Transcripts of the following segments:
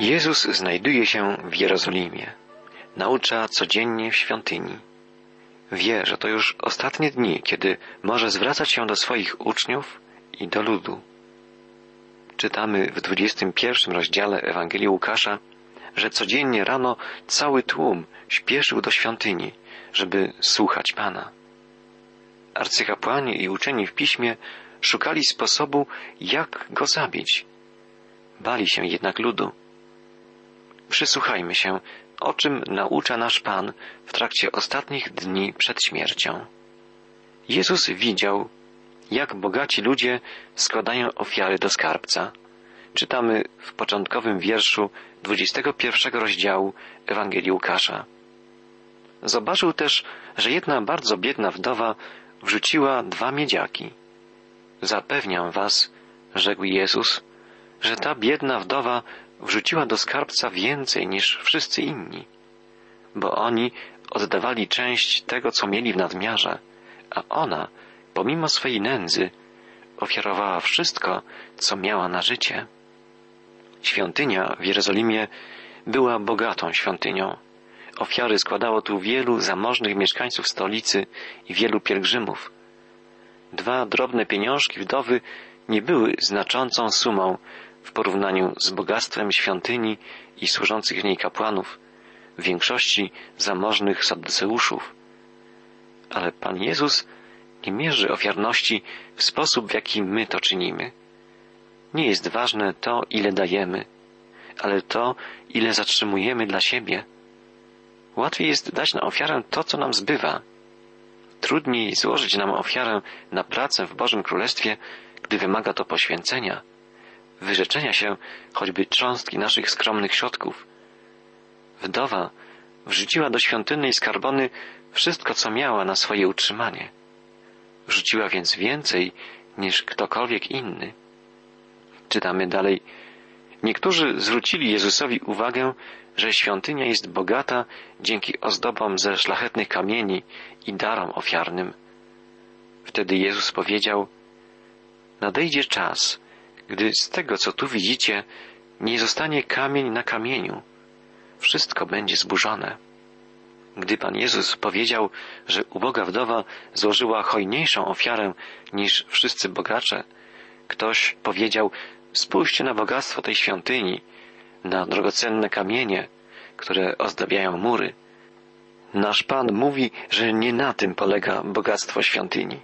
Jezus znajduje się w Jerozolimie. Naucza codziennie w świątyni. Wie, że to już ostatnie dni, kiedy może zwracać się do swoich uczniów i do ludu. Czytamy w 21 rozdziale Ewangelii Łukasza, że codziennie rano cały tłum śpieszył do świątyni, żeby słuchać Pana. Arcykapłani i uczeni w piśmie szukali sposobu, jak go zabić. Bali się jednak ludu. Przysłuchajmy się, o czym naucza nasz Pan w trakcie ostatnich dni przed śmiercią. Jezus widział, jak bogaci ludzie składają ofiary do skarbca. Czytamy w początkowym wierszu 21 rozdziału Ewangelii Łukasza. Zobaczył też, że jedna bardzo biedna wdowa wrzuciła dwa miedziaki. Zapewniam was, rzekł Jezus, że ta biedna wdowa wrzuciła do skarbca więcej niż wszyscy inni, bo oni oddawali część tego, co mieli w nadmiarze, a ona, pomimo swej nędzy, ofiarowała wszystko, co miała na życie. Świątynia w Jerozolimie była bogatą świątynią. Ofiary składało tu wielu zamożnych mieszkańców stolicy i wielu pielgrzymów. Dwa drobne pieniążki wdowy nie były znaczącą sumą w porównaniu z bogactwem świątyni i służących w niej kapłanów, w większości zamożnych saduceuszów. Ale Pan Jezus nie mierzy ofiarności w sposób, w jaki my to czynimy. Nie jest ważne to, ile dajemy, ale to, ile zatrzymujemy dla siebie. Łatwiej jest dać na ofiarę to, co nam zbywa. Trudniej złożyć nam ofiarę na pracę w Bożym Królestwie, gdy wymaga to poświęcenia, wyrzeczenia się choćby cząstki naszych skromnych środków. Wdowa wrzuciła do świątynnej skarbony wszystko, co miała na swoje utrzymanie. Wrzuciła więc więcej niż ktokolwiek inny. Czytamy dalej. Niektórzy zwrócili Jezusowi uwagę, że świątynia jest bogata dzięki ozdobom ze szlachetnych kamieni i darom ofiarnym. Wtedy Jezus powiedział, nadejdzie czas, gdy z tego, co tu widzicie, nie zostanie kamień na kamieniu. Wszystko będzie zburzone. Gdy Pan Jezus powiedział, że uboga wdowa złożyła hojniejszą ofiarę niż wszyscy bogacze, ktoś powiedział, spójrzcie na bogactwo tej świątyni, na drogocenne kamienie, które ozdabiają mury. Nasz Pan mówi, że nie na tym polega bogactwo świątyni.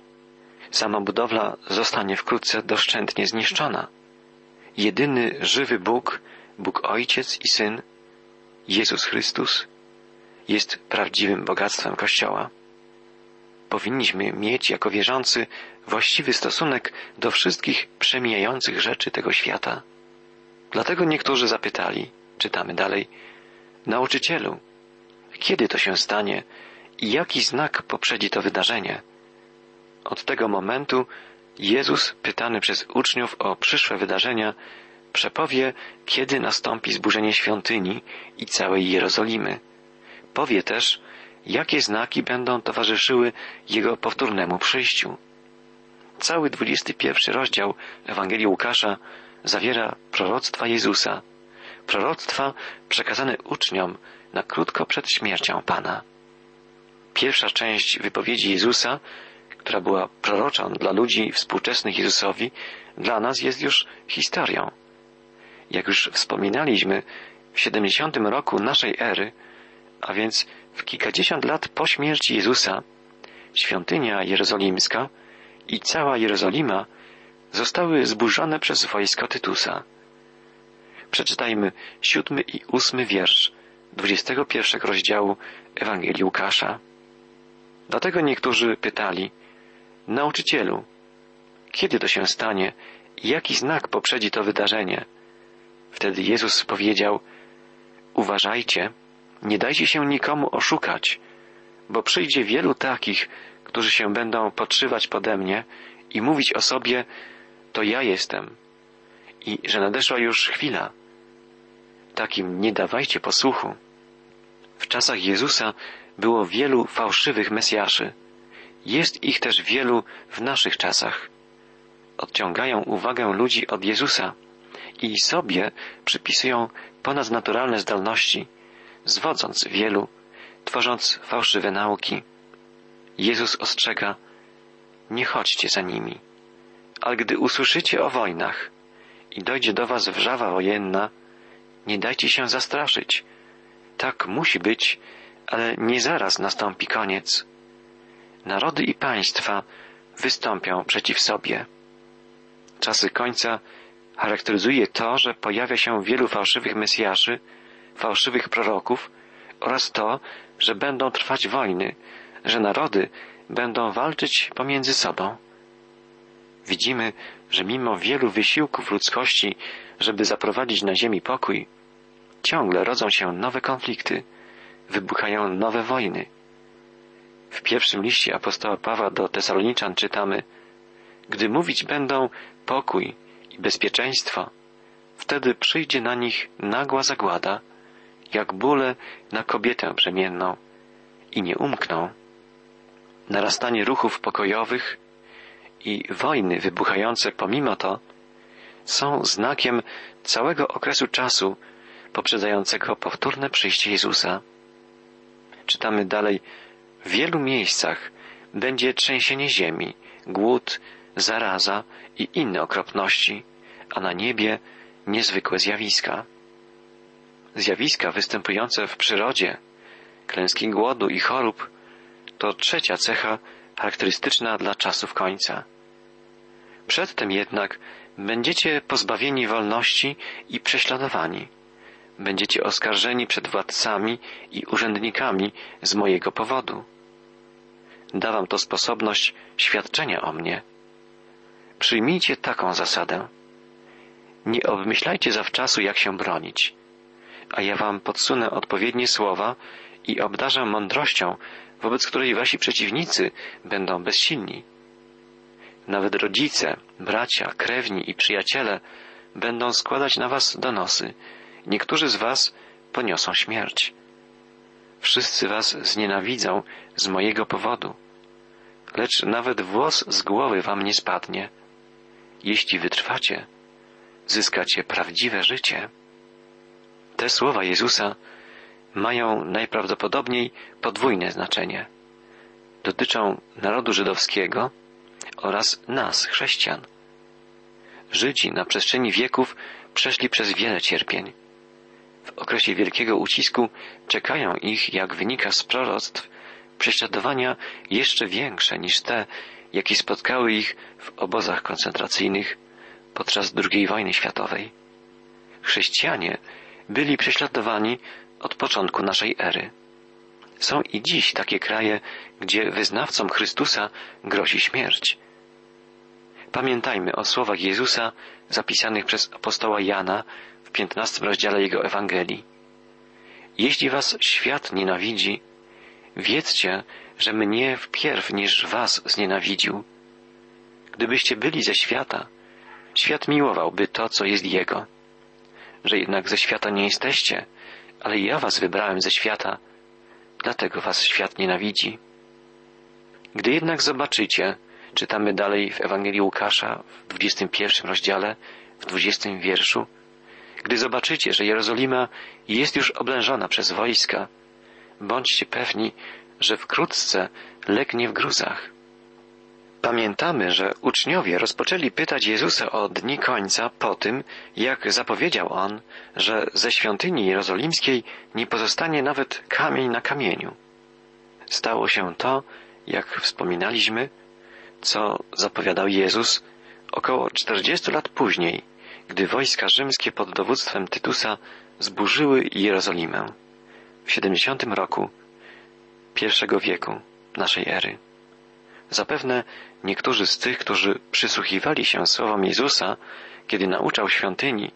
Sama budowla zostanie wkrótce doszczętnie zniszczona. Jedyny żywy Bóg, Bóg Ojciec i Syn, Jezus Chrystus, jest prawdziwym bogactwem Kościoła. Powinniśmy mieć jako wierzący właściwy stosunek do wszystkich przemijających rzeczy tego świata. Dlatego niektórzy zapytali, czytamy dalej, nauczycielu, kiedy to się stanie i jaki znak poprzedzi to wydarzenie? Od tego momentu Jezus, pytany przez uczniów o przyszłe wydarzenia, przepowie, kiedy nastąpi zburzenie świątyni i całej Jerozolimy. Powie też, jakie znaki będą towarzyszyły Jego powtórnemu przyjściu. Cały 21 rozdział Ewangelii Łukasza zawiera proroctwa Jezusa, proroctwa przekazane uczniom na krótko przed śmiercią Pana. Pierwsza część wypowiedzi Jezusa, która była proroczą dla ludzi współczesnych Jezusowi, dla nas jest już historią. Jak już wspominaliśmy, w 70 roku naszej ery, a więc w kilkadziesiąt lat po śmierci Jezusa, świątynia jerozolimska i cała Jerozolima zostały zburzone przez wojsko Tytusa. Przeczytajmy siódmy i ósmy wiersz dwudziestego pierwszego rozdziału Ewangelii Łukasza. Dlatego niektórzy pytali, nauczycielu, kiedy to się stanie i jaki znak poprzedzi to wydarzenie? Wtedy Jezus powiedział, uważajcie, nie dajcie się nikomu oszukać, bo przyjdzie wielu takich, którzy się będą podszywać pode mnie i mówić o sobie, to ja jestem i że nadeszła już chwila. Takim nie dawajcie posłuchu. W czasach Jezusa było wielu fałszywych Mesjaszy. Jest ich też wielu w naszych czasach. Odciągają uwagę ludzi od Jezusa i sobie przypisują ponadnaturalne zdolności, zwodząc wielu, tworząc fałszywe nauki. Jezus ostrzega, nie chodźcie za nimi. Ale gdy usłyszycie o wojnach i dojdzie do was wrzawa wojenna, nie dajcie się zastraszyć. Tak musi być, ale nie zaraz nastąpi koniec. Narody i państwa wystąpią przeciw sobie. Czasy końca charakteryzuje to, że pojawia się wielu fałszywych mesjaszy, fałszywych proroków oraz to, że będą trwać wojny, że narody będą walczyć pomiędzy sobą. Widzimy, że mimo wielu wysiłków ludzkości, żeby zaprowadzić na ziemi pokój, ciągle rodzą się nowe konflikty, wybuchają nowe wojny. W pierwszym liście apostoła Pawła do Tesaloniczan czytamy Gdy mówić będą pokój i bezpieczeństwo, wtedy przyjdzie na nich nagła zagłada, jak bóle na kobietę przemienną i nie umkną. Narastanie ruchów pokojowych i wojny wybuchające pomimo to są znakiem całego okresu czasu poprzedzającego powtórne przyjście Jezusa. Czytamy dalej, w wielu miejscach będzie trzęsienie ziemi, głód, zaraza i inne okropności, a na niebie niezwykłe zjawiska. Zjawiska występujące w przyrodzie, klęski głodu i chorób, to trzecia cecha charakterystyczna dla czasów końca. Przedtem jednak będziecie pozbawieni wolności i prześladowani. Będziecie oskarżeni przed władcami i urzędnikami z mojego powodu. Dawam to sposobność świadczenia o mnie. Przyjmijcie taką zasadę. Nie obmyślajcie zawczasu, jak się bronić, a ja wam podsunę odpowiednie słowa i obdarzę mądrością, wobec której wasi przeciwnicy będą bezsilni. Nawet rodzice, bracia, krewni i przyjaciele będą składać na was donosy. Niektórzy z was poniosą śmierć. Wszyscy was znienawidzą z mojego powodu. Lecz nawet włos z głowy wam nie spadnie. Jeśli wytrwacie, zyskacie prawdziwe życie. Te słowa Jezusa mają najprawdopodobniej podwójne znaczenie. Dotyczą narodu żydowskiego oraz nas, chrześcijan. Żydzi na przestrzeni wieków przeszli przez wiele cierpień. W okresie wielkiego ucisku czekają ich, jak wynika z proroctw, prześladowania jeszcze większe niż te, jakie spotkały ich w obozach koncentracyjnych podczas II wojny światowej. Chrześcijanie byli prześladowani od początku naszej ery. Są i dziś takie kraje, gdzie wyznawcom Chrystusa grozi śmierć. Pamiętajmy o słowach Jezusa zapisanych przez apostoła Jana w piętnastym rozdziale jego Ewangelii. Jeśli was świat nienawidzi, wiedzcie, że mnie wpierw niż was znienawidził. Gdybyście byli ze świata, świat miłowałby to, co jest jego. Że jednak ze świata nie jesteście, ale ja was wybrałem ze świata, dlatego was świat nienawidzi. Gdy jednak zobaczycie, czytamy dalej w Ewangelii Łukasza w 21 rozdziale, w 20 wierszu, gdy zobaczycie, że Jerozolima jest już oblężona przez wojska, bądźcie pewni, że wkrótce legnie w gruzach. Pamiętamy, że uczniowie rozpoczęli pytać Jezusa o dni końca po tym, jak zapowiedział On, że ze świątyni jerozolimskiej nie pozostanie nawet kamień na kamieniu. Stało się to, jak wspominaliśmy, co zapowiadał Jezus około czterdziestu lat później, gdy wojska rzymskie pod dowództwem Tytusa zburzyły Jerozolimę w 70 roku pierwszego wieku naszej ery. Zapewne niektórzy z tych, którzy przysłuchiwali się słowom Jezusa, kiedy nauczał świątyni,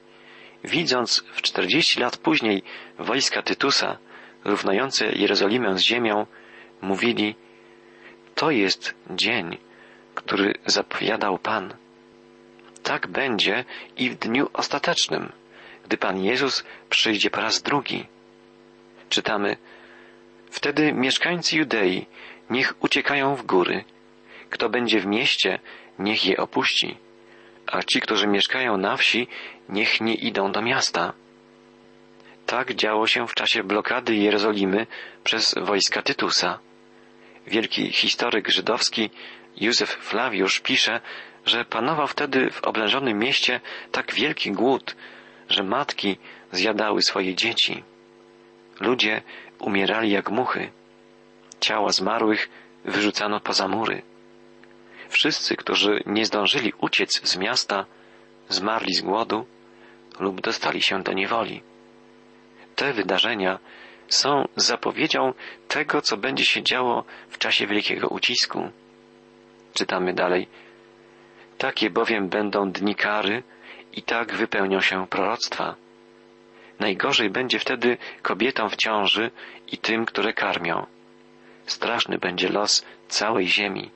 widząc w czterdzieści lat później wojska Tytusa równające Jerozolimę z ziemią, mówili, to jest dzień, który zapowiadał Pan. Tak będzie i w dniu ostatecznym, gdy Pan Jezus przyjdzie po raz drugi. Czytamy, wtedy mieszkańcy Judei niech uciekają w góry, kto będzie w mieście, niech je opuści, a ci, którzy mieszkają na wsi, niech nie idą do miasta. Tak działo się w czasie blokady Jerozolimy przez wojska Tytusa. Wielki historyk żydowski Józef Flawiusz pisze, że panował wtedy w oblężonym mieście tak wielki głód, że matki zjadały swoje dzieci. Ludzie umierali jak muchy. Ciała zmarłych wyrzucano poza mury. Wszyscy, którzy nie zdążyli uciec z miasta, zmarli z głodu lub dostali się do niewoli. Te wydarzenia są zapowiedzią tego, co będzie się działo w czasie wielkiego ucisku. Czytamy dalej. Takie bowiem będą dni kary i tak wypełnią się proroctwa. Najgorzej będzie wtedy kobietom w ciąży i tym, które karmią. Straszny będzie los całej ziemi,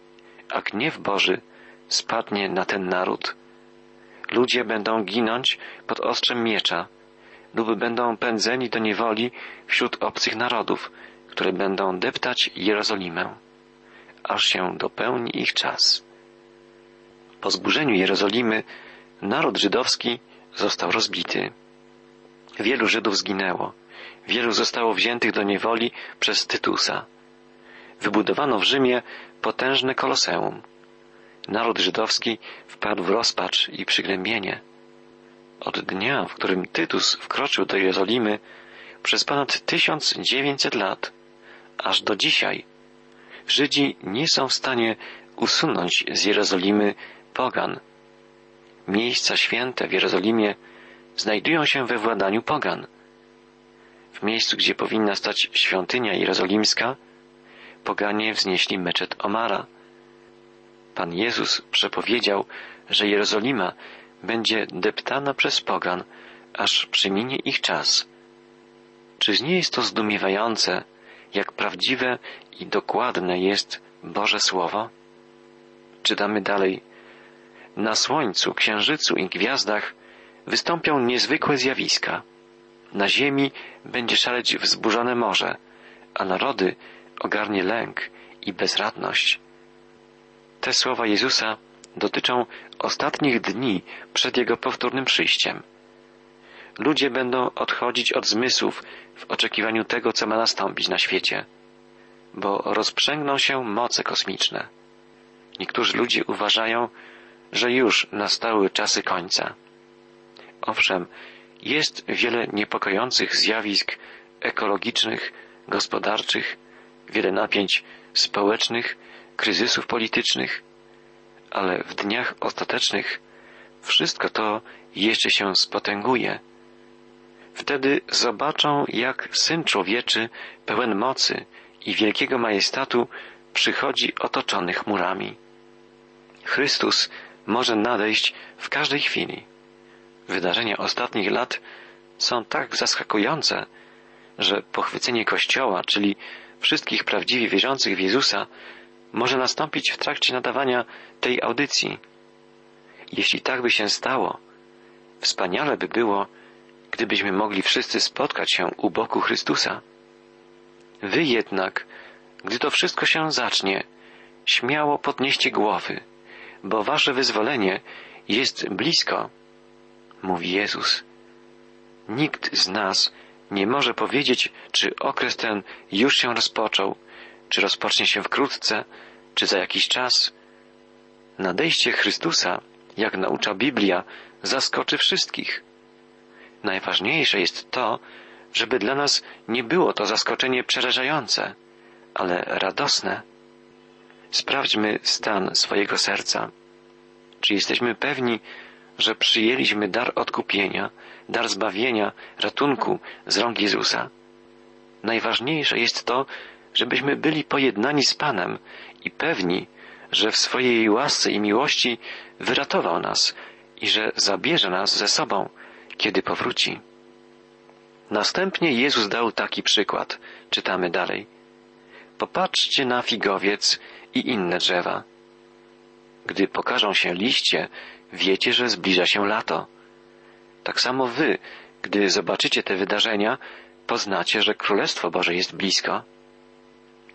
a gniew Boży spadnie na ten naród. Ludzie będą ginąć pod ostrzem miecza, lub będą pędzeni do niewoli wśród obcych narodów, które będą deptać Jerozolimę, aż się dopełni ich czas. Po zburzeniu Jerozolimy naród żydowski został rozbity. Wielu Żydów zginęło, wielu zostało wziętych do niewoli przez Tytusa. Wybudowano w Rzymie potężne koloseum. Naród żydowski wpadł w rozpacz i przygnębienie. Od dnia, w którym Tytus wkroczył do Jerozolimy, przez ponad 1900 lat, aż do dzisiaj, Żydzi nie są w stanie usunąć z Jerozolimy pogan. Miejsca święte w Jerozolimie znajdują się we władaniu pogan. W miejscu, gdzie powinna stać świątynia jerozolimska, poganie wznieśli meczet Omara. Pan Jezus przepowiedział, że Jerozolima będzie deptana przez pogan, aż przyminie ich czas. Czyż nie jest to zdumiewające, jak prawdziwe i dokładne jest Boże Słowo? Czytamy dalej. Na słońcu, księżycu i gwiazdach wystąpią niezwykłe zjawiska. Na ziemi będzie szaleć wzburzone morze, a narody ogarnie lęk i bezradność. Te słowa Jezusa dotyczą ostatnich dni przed Jego powtórnym przyjściem. Ludzie będą odchodzić od zmysłów w oczekiwaniu tego, co ma nastąpić na świecie, bo rozprzęgną się moce kosmiczne. Niektórzy ludzie uważają, że już nastały czasy końca. Owszem, jest wiele niepokojących zjawisk ekologicznych, gospodarczych, wiele napięć społecznych, kryzysów politycznych, ale w dniach ostatecznych wszystko to jeszcze się spotęguje. Wtedy zobaczą, jak Syn Człowieczy, pełen mocy i wielkiego majestatu, przychodzi otoczony chmurami. Chrystus może nadejść w każdej chwili. Wydarzenia ostatnich lat są tak zaskakujące, że pochwycenie Kościoła, czyli wszystkich prawdziwie wierzących w Jezusa, może nastąpić w trakcie nadawania tej audycji. Jeśli tak by się stało, wspaniale by było, gdybyśmy mogli wszyscy spotkać się u boku Chrystusa. Wy jednak, gdy to wszystko się zacznie, śmiało podnieście głowy, bo wasze wyzwolenie jest blisko, mówi Jezus. Nikt z nas nie może powiedzieć, czy okres ten już się rozpoczął, czy rozpocznie się wkrótce, czy za jakiś czas. Nadejście Chrystusa, jak naucza Biblia, zaskoczy wszystkich. Najważniejsze jest to, żeby dla nas nie było to zaskoczenie przerażające, ale radosne. Sprawdźmy stan swojego serca. Czy jesteśmy pewni, że przyjęliśmy dar odkupienia, dar zbawienia, ratunku z rąk Jezusa? Najważniejsze jest to, żebyśmy byli pojednani z Panem i pewni, że w swojej łasce i miłości wyratował nas i że zabierze nas ze sobą, kiedy powróci. Następnie Jezus dał taki przykład. Czytamy dalej. Popatrzcie na figowiec i inne drzewa. Gdy pokażą się liście, wiecie, że zbliża się lato. Tak samo wy, gdy zobaczycie te wydarzenia, poznacie, że Królestwo Boże jest blisko.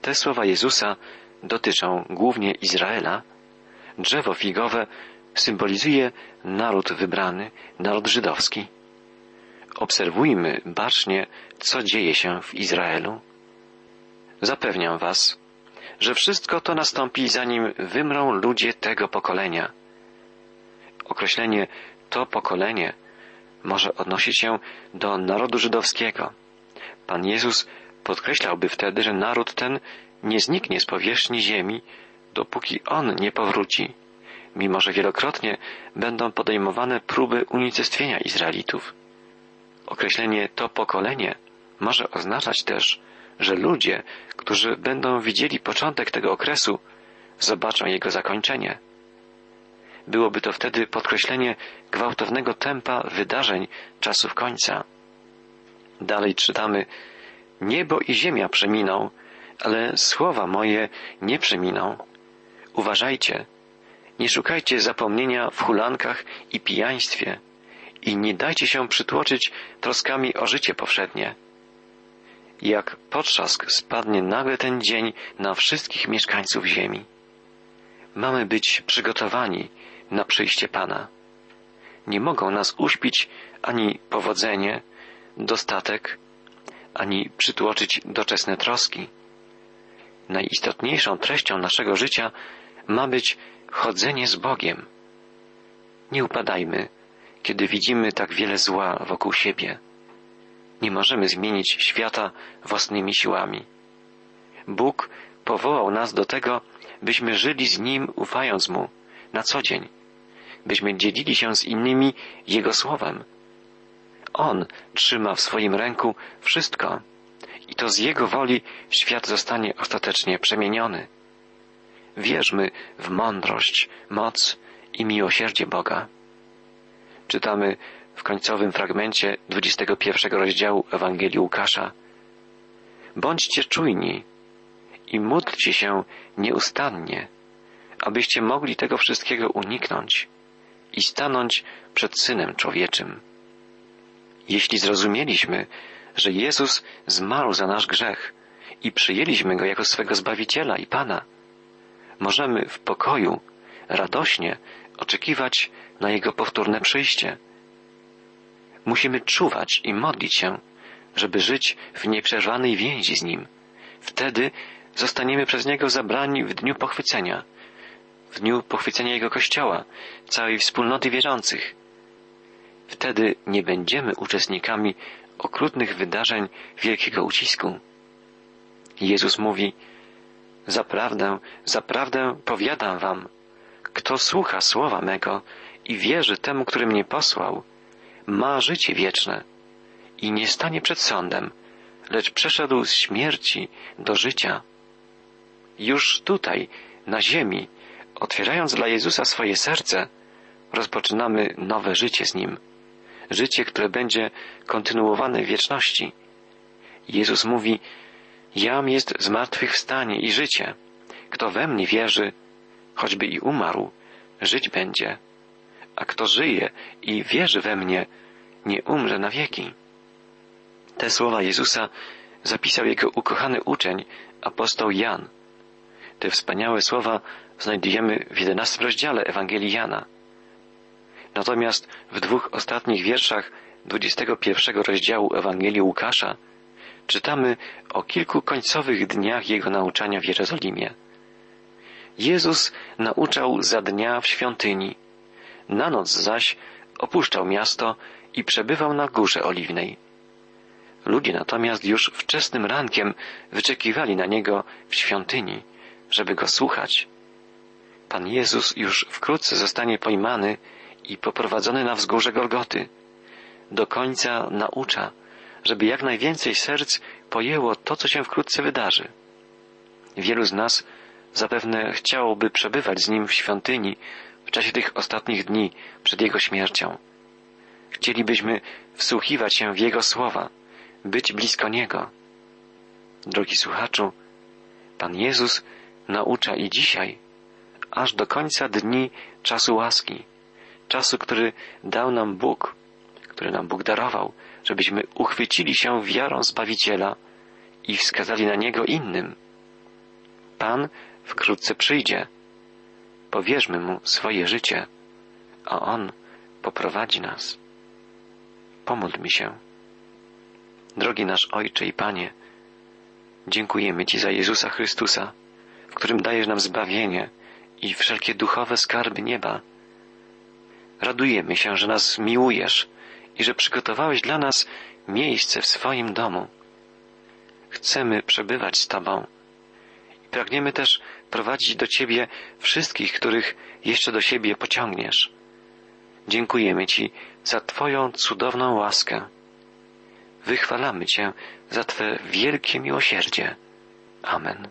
Te słowa Jezusa dotyczą głównie Izraela. Drzewo figowe symbolizuje naród wybrany, naród żydowski. obserwujmy bacznie, co dzieje się w Izraelu. Zapewniam Was, że wszystko to nastąpi zanim wymrą ludzie tego pokolenia. Określenie to pokolenie może odnosić się do narodu żydowskiego. Pan Jezus podkreślałby wtedy, że naród ten nie zniknie z powierzchni ziemi, dopóki on nie powróci, mimo że wielokrotnie będą podejmowane próby unicestwienia Izraelitów. Określenie to pokolenie może oznaczać też, że ludzie, którzy będą widzieli początek tego okresu, zobaczą jego zakończenie. Byłoby to wtedy podkreślenie gwałtownego tempa wydarzeń czasów końca. Dalej czytamy, niebo i ziemia przeminą, ale słowa moje nie przeminą. Uważajcie, nie szukajcie zapomnienia w hulankach i pijaństwie i nie dajcie się przytłoczyć troskami o życie powszednie. Jak potrzask spadnie nagle ten dzień na wszystkich mieszkańców ziemi. Mamy być przygotowani na przyjście Pana. Nie mogą nas uśpić ani powodzenie, dostatek, ani przytłoczyć doczesne troski. Najistotniejszą treścią naszego życia ma być chodzenie z Bogiem. Nie upadajmy, kiedy widzimy tak wiele zła wokół siebie. Nie możemy zmienić świata własnymi siłami. Bóg powołał nas do tego, byśmy żyli z Nim, ufając Mu na co dzień, byśmy dzielili się z innymi Jego Słowem. On trzyma w swoim ręku wszystko i to z Jego woli świat zostanie ostatecznie przemieniony. Wierzmy w mądrość, moc i miłosierdzie Boga. Czytamy w końcowym fragmencie 21 rozdziału Ewangelii Łukasza. Bądźcie czujni i módlcie się nieustannie, abyście mogli tego wszystkiego uniknąć i stanąć przed Synem Człowieczym. Jeśli zrozumieliśmy, że Jezus zmarł za nasz grzech i przyjęliśmy Go jako swego Zbawiciela i Pana, możemy w pokoju, radośnie oczekiwać na Jego powtórne przyjście. Musimy czuwać i modlić się, żeby żyć w nieprzerwanej więzi z Nim. Wtedy zostaniemy przez Niego zabrani w dniu pochwycenia, w dniu pochwycenia Jego Kościoła, całej wspólnoty wierzących. Wtedy nie będziemy uczestnikami okrutnych wydarzeń wielkiego ucisku. Jezus mówi, Zaprawdę, zaprawdę powiadam wam, kto słucha słowa mego i wierzy temu, który mnie posłał, ma życie wieczne i nie stanie przed sądem, lecz przeszedł z śmierci do życia. Już tutaj, na ziemi, otwierając dla Jezusa swoje serce, rozpoczynamy nowe życie z Nim. Życie, które będzie kontynuowane w wieczności. Jezus mówi, Jam jest zmartwychwstanie i życie. Kto we mnie wierzy, choćby i umarł, żyć będzie. A kto żyje i wierzy we mnie, nie umrze na wieki. Te słowa Jezusa zapisał jego ukochany uczeń, apostoł Jan. Te wspaniałe słowa znajdujemy w jedenastym rozdziale Ewangelii Jana. Natomiast w dwóch ostatnich wierszach dwudziestego pierwszego rozdziału Ewangelii Łukasza czytamy o kilku końcowych dniach Jego nauczania w Jerozolimie. Jezus nauczał za dnia w świątyni, na noc zaś opuszczał miasto i przebywał na górze oliwnej. Ludzie natomiast już wczesnym rankiem wyczekiwali na Niego w świątyni, żeby Go słuchać. Pan Jezus już wkrótce zostanie pojmany i poprowadzony na wzgórze Golgoty. Do końca naucza, żeby jak najwięcej serc pojęło to, co się wkrótce wydarzy. Wielu z nas zapewne chciałoby przebywać z Nim w świątyni czasie tych ostatnich dni przed Jego śmiercią. Chcielibyśmy wsłuchiwać się w Jego słowa, być blisko Niego. Drogi słuchaczu, Pan Jezus naucza i dzisiaj, aż do końca dni czasu łaski, czasu, który dał nam Bóg, który nam Bóg darował, żebyśmy uchwycili się wiarą Zbawiciela i wskazali na Niego innym. Pan wkrótce przyjdzie. Powierzmy Mu swoje życie, a On poprowadzi nas. Pomódl mi się. Drogi nasz Ojcze i Panie, dziękujemy Ci za Jezusa Chrystusa, w którym dajesz nam zbawienie i wszelkie duchowe skarby nieba. Radujemy się, że nas miłujesz i że przygotowałeś dla nas miejsce w swoim domu. Chcemy przebywać z Tobą i pragniemy też prowadzić do Ciebie wszystkich, których jeszcze do siebie pociągniesz. Dziękujemy Ci za Twoją cudowną łaskę. Wychwalamy Cię za Twe wielkie miłosierdzie. Amen.